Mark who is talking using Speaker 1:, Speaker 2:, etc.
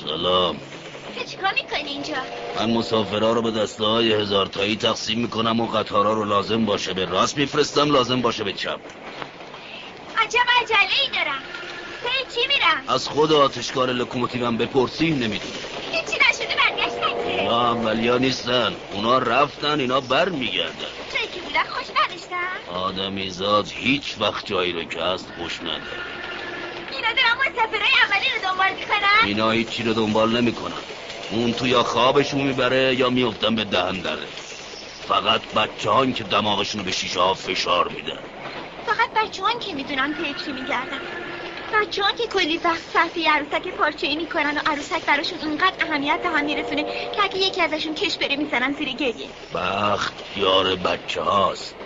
Speaker 1: سلام.
Speaker 2: چیکار می‌کنی اینجا؟
Speaker 1: من مسافرها رو به دسته های هزار تایی تقسیم می‌کنم و قطارا رو لازم باشه به راست میفرستم لازم باشه به چپ.
Speaker 2: عجب عجله ای دارم. پی چی میرم؟
Speaker 1: از خود آتشکار لکوموتیوم بپرسی نمی‌دونی
Speaker 2: هیچی نشده برگشتن؟
Speaker 1: اینا اولیا نیستن. اونا رفتن اینا بر میگردن
Speaker 2: که بودن خوش نداشتم
Speaker 1: آدمیزاد هیچ وقت جایی رو که هست خوش نداره.
Speaker 2: اینا دارم مسافرهای اولی
Speaker 1: اینا هیچی رو دنبال نمی‌کنن. اون تو یا خوابشون می‌بره یا میفتن به دهن دره فقط بچه هان که دماغشون رو به شیشه ها فشار میدن
Speaker 2: فقط بچه هان که می‌دونن پی چی میگردن بچه هان که کلی وقت صرف یه عروسک پارچه ای می‌کنن و عروسک براشون اونقدر اهمیت به هم میرسونه که اگه یکی ازشون کش بره می‌زنن زیر گریه.
Speaker 1: بخت یار بچه هاست